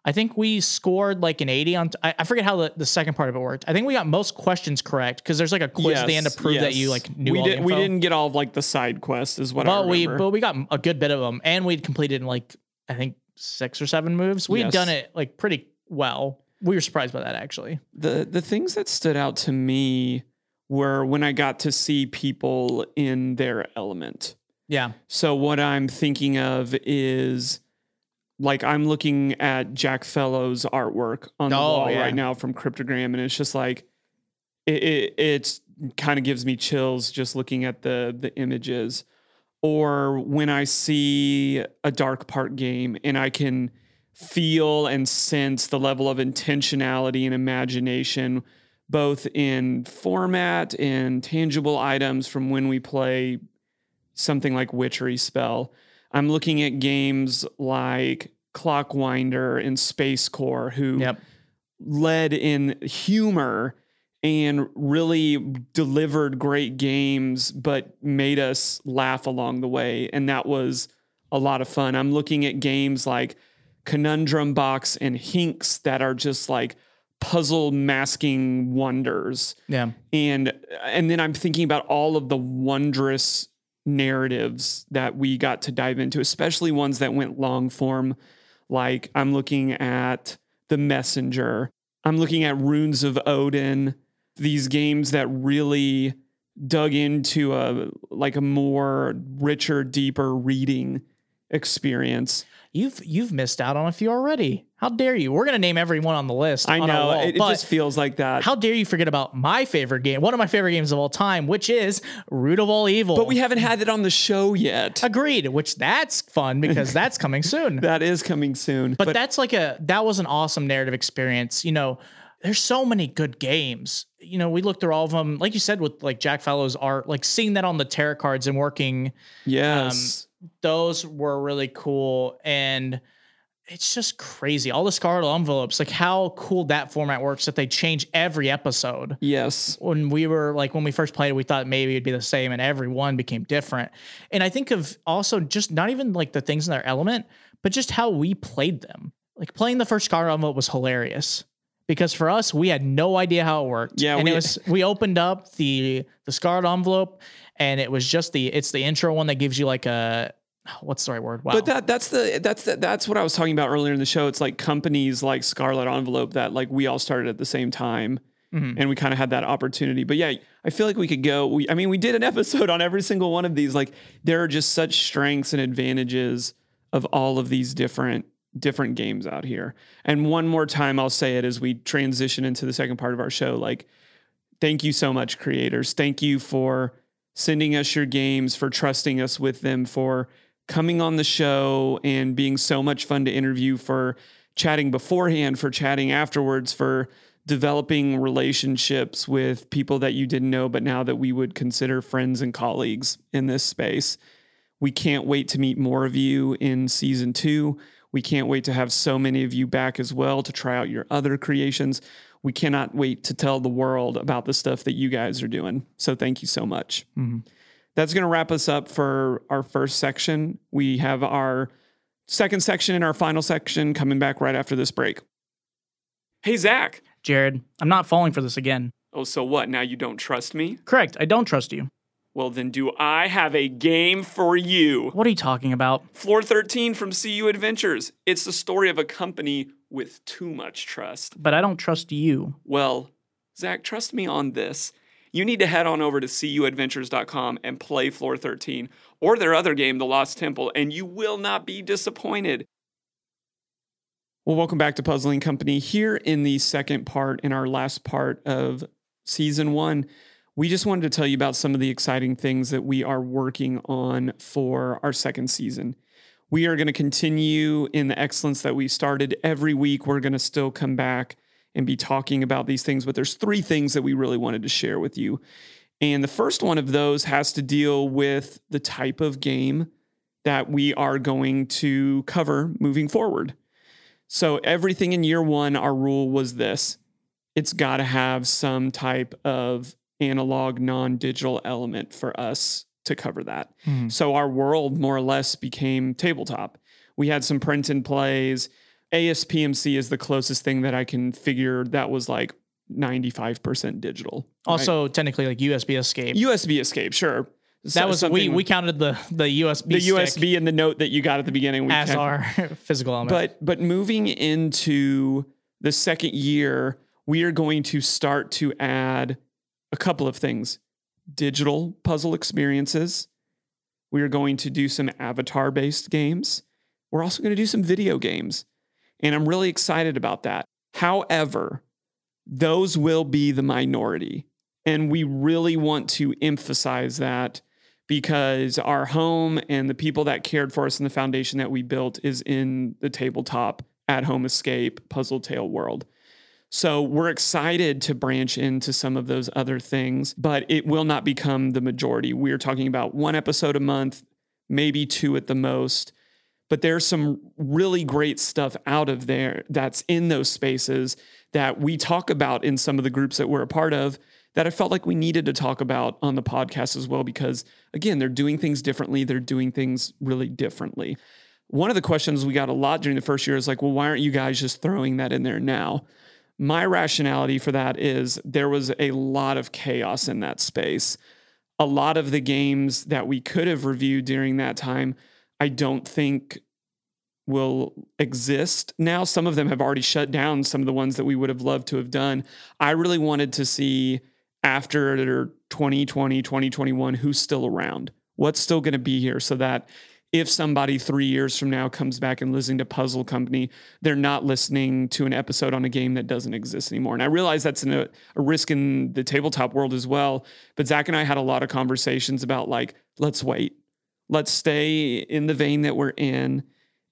I think we scored like an 80 on. I I forget how the, the second part of it worked. I think we got most questions correct because there's like a quiz at the end to Yes, prove that you like knew we all did, the We didn't get all of like the side quests, is what I but we but we got a good bit of them, and we'd completed in like I think six or seven moves. We had Yes. done it like pretty well. We were surprised by that actually. the the things that stood out to me were when I got to see people in their element. Yeah, So what I'm thinking of is like I'm looking at Jack Fellow's artwork on the Oh, wall yeah. right now from Cryptogram, and it's just like it, it it's kind of gives me chills just looking at the the images. Or when I see a Dark Park game and I can feel and sense the level of intentionality and imagination both in format and tangible items from when we play something like Witchery Spell. I'm looking at games like Clockwinder and Space Core, who yep, led in humor and really delivered great games, but made us laugh along the way. And that was a lot of fun. I'm looking at games like Conundrum Box and Hinks that are just like puzzle masking wonders. Yeah, and and then I'm thinking about all of the wondrous narratives that we got to dive into, especially ones that went long form. Like I'm looking at The Messenger, I'm looking at Runes of Odin, these games that really dug into a like a more richer, deeper reading experience. You've you've missed out on a few already. How dare you? We're gonna name everyone on the list. I know wall, it, it just feels like that. how dare you forget about my favorite game, one of my favorite games of all time, which is Root of All Evil. but we haven't had it on the show yet. agreed, which that's fun because that's coming soon. That is coming soon. but, that's like a that was an awesome narrative experience. You know, there's so many good games. You know, we looked through all of them, like you said, with like Jack Fellow's art, like seeing that on the tarot cards and working um, yes. Those were really cool and it's just crazy all the scarlet envelopes like how cool that format works that they change every episode. Yes. when we were like when we first played it we thought maybe it'd be the same and every one became different. And i think of also just not even like the things in their element but just how we played them. Like playing the first scarlet envelope was hilarious because for us we had no idea how it worked. Yeah, and we- it was we opened up the the scarlet envelope and it was just the it's the intro one that gives you like a what's the right word wow But that that's the that's the, that's what I was talking about earlier in the show. It's like companies like Scarlet Envelope that like we all started at the same time. Mhm. And we kind of had that opportunity. But yeah, I feel like we could go. We I mean, we did an episode on every single one of these. Like there are just such strengths and advantages of all of these different different games out here. And one more time I'll say it as we transition into the second part of our show. Like, thank you so much, creators. Thank you for sending us your games, for trusting us with them, for coming on the show and being so much fun to interview, for chatting beforehand, for chatting afterwards, for developing relationships with people that you didn't know, but now that we would consider friends and colleagues in this space. We can't wait to meet more of you in season two. We can't wait to have so many of you back as well to try out your other creations. We cannot wait to tell the world about the stuff that you guys are doing. So thank you so much. Mhm. That's going to wrap us up for our first section. We have our second section and our final section coming back right after this break. Hey, Zach. jared i'm not falling for this again Oh, so what? Now you don't trust me? correct i don't trust you Well, then do I have a game for you? what are you talking about Floor 13 from CU Adventures. It's the story of a company with too much trust. but i don't trust you Well, Zach, trust me on this. You need to head on over to cuadventures.com and play Floor 13 or their other game, The Lost Temple, and you will not be disappointed. Well, welcome back to Puzzling Company. Here in the second part, in our last part of season one, we just wanted to tell you about some of the exciting things that we are working on for our second season. We are going to continue in the excellence that we started every week. We're going to still come back and be talking about these things, but there's three things that we really wanted to share with you. And the first one of those has to deal with the type of game that we are going to cover moving forward. So, everything in year one, our rule was this it's got to have some type of analog, non digital element for us to cover that. Mhm. So, our world more or less became tabletop. We had some print and plays. ASPMC is the closest thing that I can figure that was like 95% digital. right? also technically like usb escape USB escape, sure. that So- was we we counted the the usb the USB and the note that you got at the beginning. We as kept- our physical element but but moving into the second year, we are going to start to add a couple of things: digital puzzle experiences. We are going to do some avatar-based games. We're also going to do some video games, and I'm really excited about that. However, those will be the minority, and we really want to emphasize that because our home and the people that cared for us and the foundation that we built is in the tabletop at home escape puzzle tale world. So we're excited to branch into some of those other things, but it will not become the majority. We're talking about one episode a month, maybe two at the most. But there's some really great stuff out of there that's in those spaces that we talk about in some of the groups that we're a part of that I felt like we needed to talk about on the podcast as well because again, they're doing things differently, they're doing things really differently. One of the questions we got a lot during the first year is like, well, why aren't you guys just throwing that in there now? My rationality for that is there was a lot of chaos in that space. A lot of the games that we could have reviewed during that time, I don't think will exist now. Some of them have already shut down some of the ones that we would have loved to have done. I really wanted to see after 2020, 2021, who's still around? What's still going to be here so that if somebody three years from now comes back and listening to Puzzle Company, they're not listening to an episode on a game that doesn't exist anymore. And I realize that's an, a, a risk in the tabletop world as well. But Zach and I had a lot of conversations about like, let's wait, let's stay in the vein that we're in.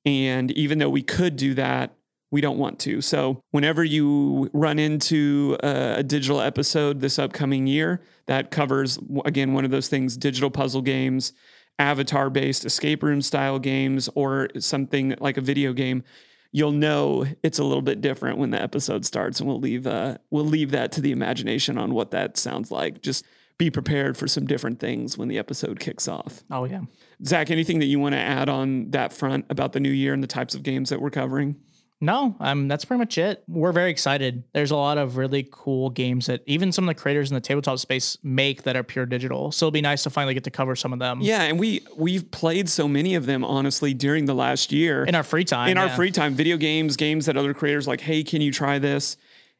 And even though we could do that, we don't want to. So, whenever you run into a, a, digital episode this upcoming year that covers, again, one of those things digital puzzle games, avatar based escape room style games, or something like a video game, you'll know it's a little bit different when the episode starts. And we'll leave, uh, we'll leave that to the imagination on what that sounds like. Just be prepared for some different things when the episode kicks off. Oh, yeah. Zach, anything that you want to add on that front about the new year and the types of games that we're covering? No, um, that's pretty much it. We're very excited. There's a lot of really cool games that even some of the creators in the tabletop space make that are pure digital. So it'll be nice to finally get to cover some of them. Yeah, and we we've played so many of them honestly during the last year in our free time. In yeah. our free time, video games, games that other creators like, hey, can you try this?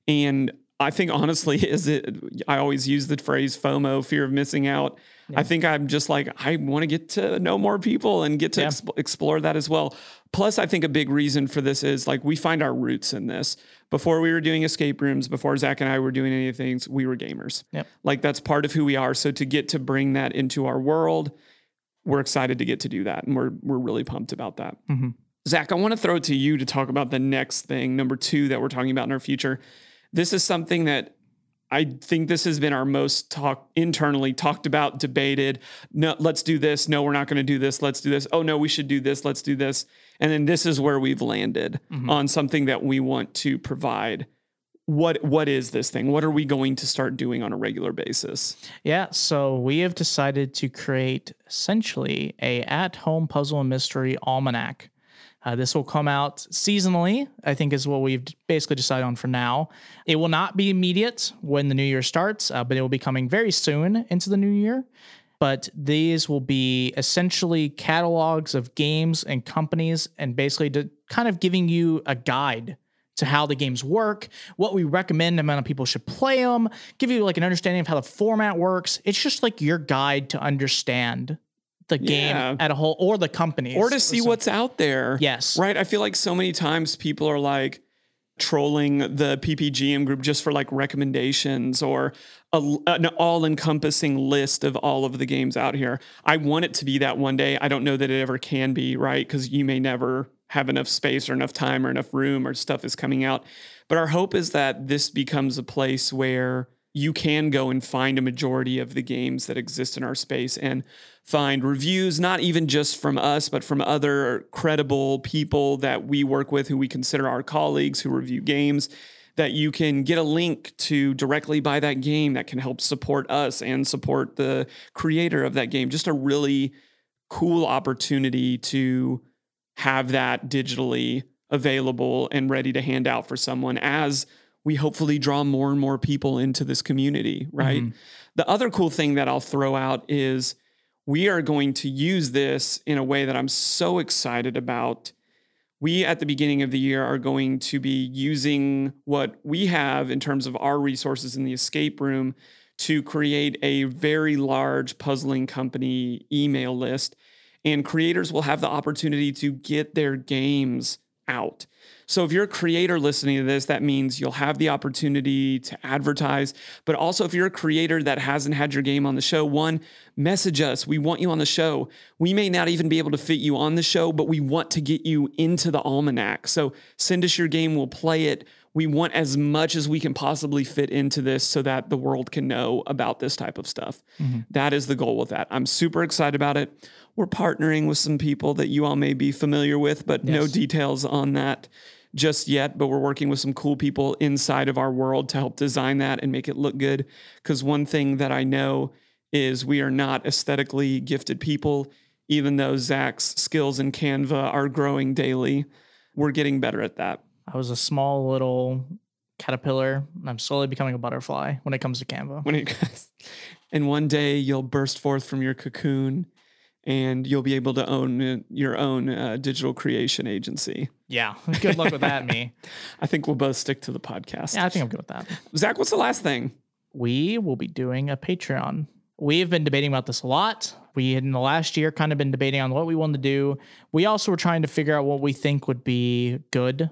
And I think honestly, is it? I always use the phrase FOMO, fear of missing out. Yeah. I think I'm just like I want to get to know more people and get to yeah. exp- explore that as well. Plus, I think a big reason for this is like we find our roots in this. Before we were doing escape rooms, before Zach and I were doing any things, we were gamers. Yep. Like that's part of who we are. So to get to bring that into our world, we're excited to get to do that, and we're we're really pumped about that. Mm-hmm. Zach, I want to throw it to you to talk about the next thing, number two, that we're talking about in our future. This is something that I think this has been our most talk internally talked about, debated. No, let's do this. No, we're not going to do this. Let's do this. Oh no, we should do this. Let's do this. And then this is where we've landed mm-hmm. on something that we want to provide. What what is this thing? What are we going to start doing on a regular basis? Yeah, so we have decided to create essentially a at-home puzzle and mystery almanac. Uh, this will come out seasonally, I think, is what we've basically decided on for now. It will not be immediate when the new year starts, uh, but it will be coming very soon into the new year. But these will be essentially catalogs of games and companies, and basically to kind of giving you a guide to how the games work, what we recommend amount of people should play them, give you like an understanding of how the format works. It's just like your guide to understand the game yeah. at a whole or the company or to see what's out there. Yes. Right. I feel like so many times people are like trolling the PPGM group just for like recommendations or a, an all encompassing list of all of the games out here. I want it to be that one day. I don't know that it ever can be, right? Because you may never have enough space or enough time or enough room or stuff is coming out. But our hope is that this becomes a place where you can go and find a majority of the games that exist in our space and find reviews, not even just from us, but from other credible people that we work with who we consider our colleagues who review games. That you can get a link to directly buy that game that can help support us and support the creator of that game. Just a really cool opportunity to have that digitally available and ready to hand out for someone as we hopefully draw more and more people into this community, right? Mm-hmm. The other cool thing that I'll throw out is we are going to use this in a way that I'm so excited about. We, at the beginning of the year, are going to be using what we have in terms of our resources in the escape room to create a very large puzzling company email list. And creators will have the opportunity to get their games out. So if you're a creator listening to this, that means you'll have the opportunity to advertise. But also, if you're a creator that hasn't had your game on the show, one, message us. We want you on the show. We may not even be able to fit you on the show, but we want to get you into the almanac. So send us your game, we'll play it. We want as much as we can possibly fit into this so that the world can know about this type of stuff. Mm-hmm. That is the goal with that. I'm super excited about it. We're partnering with some people that you all may be familiar with, but yes. no details on that just yet, but we're working with some cool people inside of our world to help design that and make it look good. Because one thing that I know is we are not aesthetically gifted people, even though Zach's skills in Canva are growing daily. We're getting better at that. I was a small little caterpillar, and I'm slowly becoming a butterfly when it comes to Canva. When it and one day you'll burst forth from your cocoon and you'll be able to own your own uh, digital creation agency. Yeah. Good luck with that, me. I think we'll both stick to the podcast. Yeah, I think I'm good with that. Zach, what's the last thing? we will be doing a Patreon. We have been debating about this a lot. We had in the last year kind of been debating on what we wanted to do. We also were trying to figure out what we think would be good.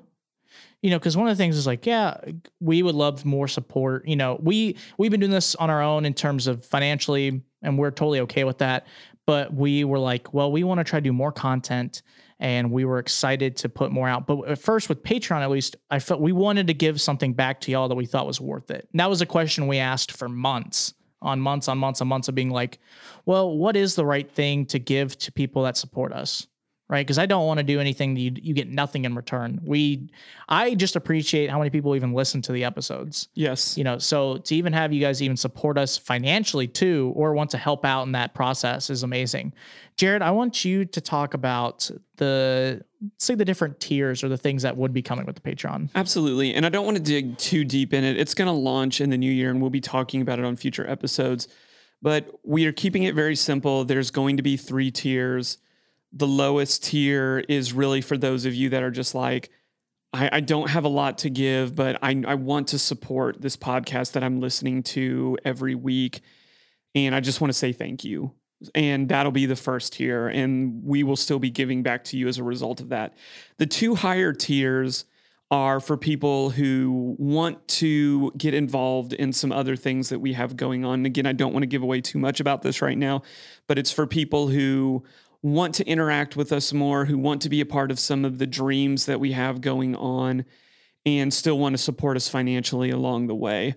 You know, because one of the things is like, yeah, we would love more support. You know, we we've been doing this on our own in terms of financially, and we're totally okay with that. But we were like, well, we want to try to do more content and we were excited to put more out. But at first, with Patreon, at least, I felt we wanted to give something back to y'all that we thought was worth it. And that was a question we asked for months on months on months on months of being like, well, what is the right thing to give to people that support us? Right. Because I don't want to do anything that you, you get nothing in return. We, I just appreciate how many people even listen to the episodes. Yes. You know, so to even have you guys even support us financially too, or want to help out in that process is amazing. Jared, I want you to talk about the say the different tiers or the things that would be coming with the Patreon. Absolutely. And I don't want to dig too deep in it. It's going to launch in the new year and we'll be talking about it on future episodes. But we are keeping it very simple. There's going to be three tiers. The lowest tier is really for those of you that are just like, I, I don't have a lot to give, but I, I want to support this podcast that I'm listening to every week. And I just want to say thank you and that'll be the first tier and we will still be giving back to you as a result of that the two higher tiers are for people who want to get involved in some other things that we have going on. Again, I don't want to give away too much about this right now, but it's for people who want to interact with us more, who want to be a part of some of the dreams that we have going on and still want to support us financially along the way.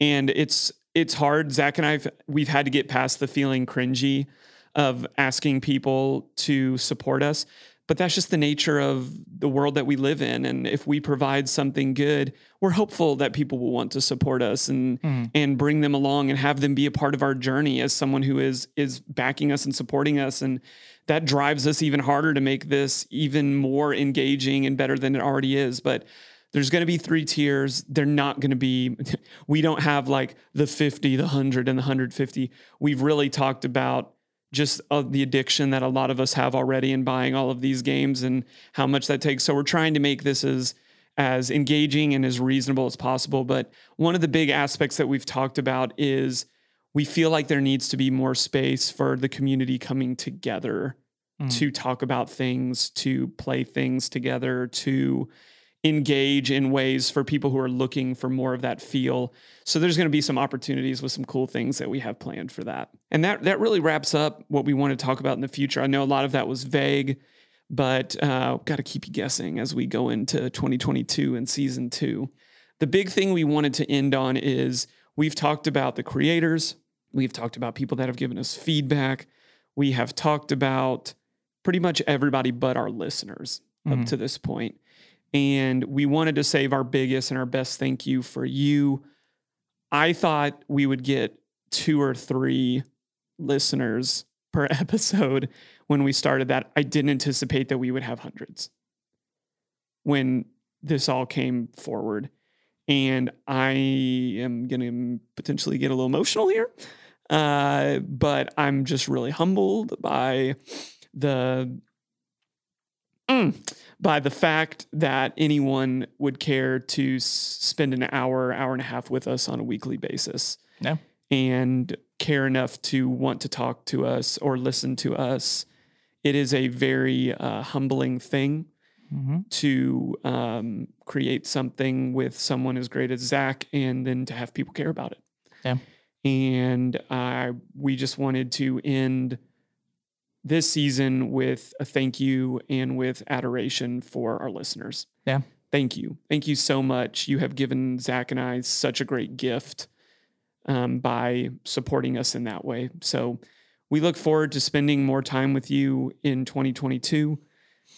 And it's it's hard. Zach and I've we've had to get past the feeling cringy of asking people to support us. But that's just the nature of the world that we live in. And if we provide something good, we're hopeful that people will want to support us and mm. and bring them along and have them be a part of our journey as someone who is is backing us and supporting us. And that drives us even harder to make this even more engaging and better than it already is. But there's going to be three tiers. They're not going to be, we don't have like the 50, the 100, and the 150. We've really talked about just uh, the addiction that a lot of us have already in buying all of these games and how much that takes. So we're trying to make this as as engaging and as reasonable as possible. But one of the big aspects that we've talked about is we feel like there needs to be more space for the community coming together mm. to talk about things, to play things together, to engage in ways for people who are looking for more of that feel. So there's going to be some opportunities with some cool things that we have planned for that. And that that really wraps up what we want to talk about in the future. I know a lot of that was vague, but uh, got to keep you guessing as we go into 2022 and season two. The big thing we wanted to end on is we've talked about the creators, we've talked about people that have given us feedback, we have talked about pretty much everybody but our listeners mm-hmm. up to this point. And we wanted to save our biggest and our best thank you for you. I thought we would get two or three listeners per episode when we started that. I didn't anticipate that we would have hundreds when this all came forward. And I am going to potentially get a little emotional here. Uh, but I'm just really humbled by the mm, by the fact that anyone would care to s- spend an hour, hour and a half with us on a weekly basis. No. And care enough to want to talk to us or listen to us. It is a very uh, humbling thing mm-hmm. to um, create something with someone as great as Zach and then to have people care about it. Yeah. And uh, we just wanted to end this season with a thank you and with adoration for our listeners. Yeah. Thank you. Thank you so much. You have given Zach and I such a great gift um, by supporting us in that way. So we look forward to spending more time with you in 2022.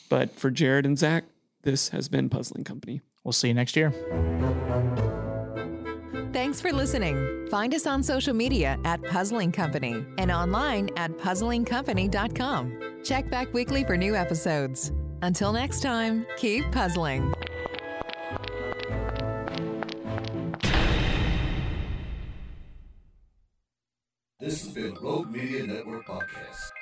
But for Jared and Zach, this has been Puzzling Company. We'll see you next year. Thanks for listening. Find us on social media at Puzzling Company and online at puzzlingcompany.com. Check back weekly for new episodes. Until next time, keep puzzling. This has been a Rogue Media Network Podcast.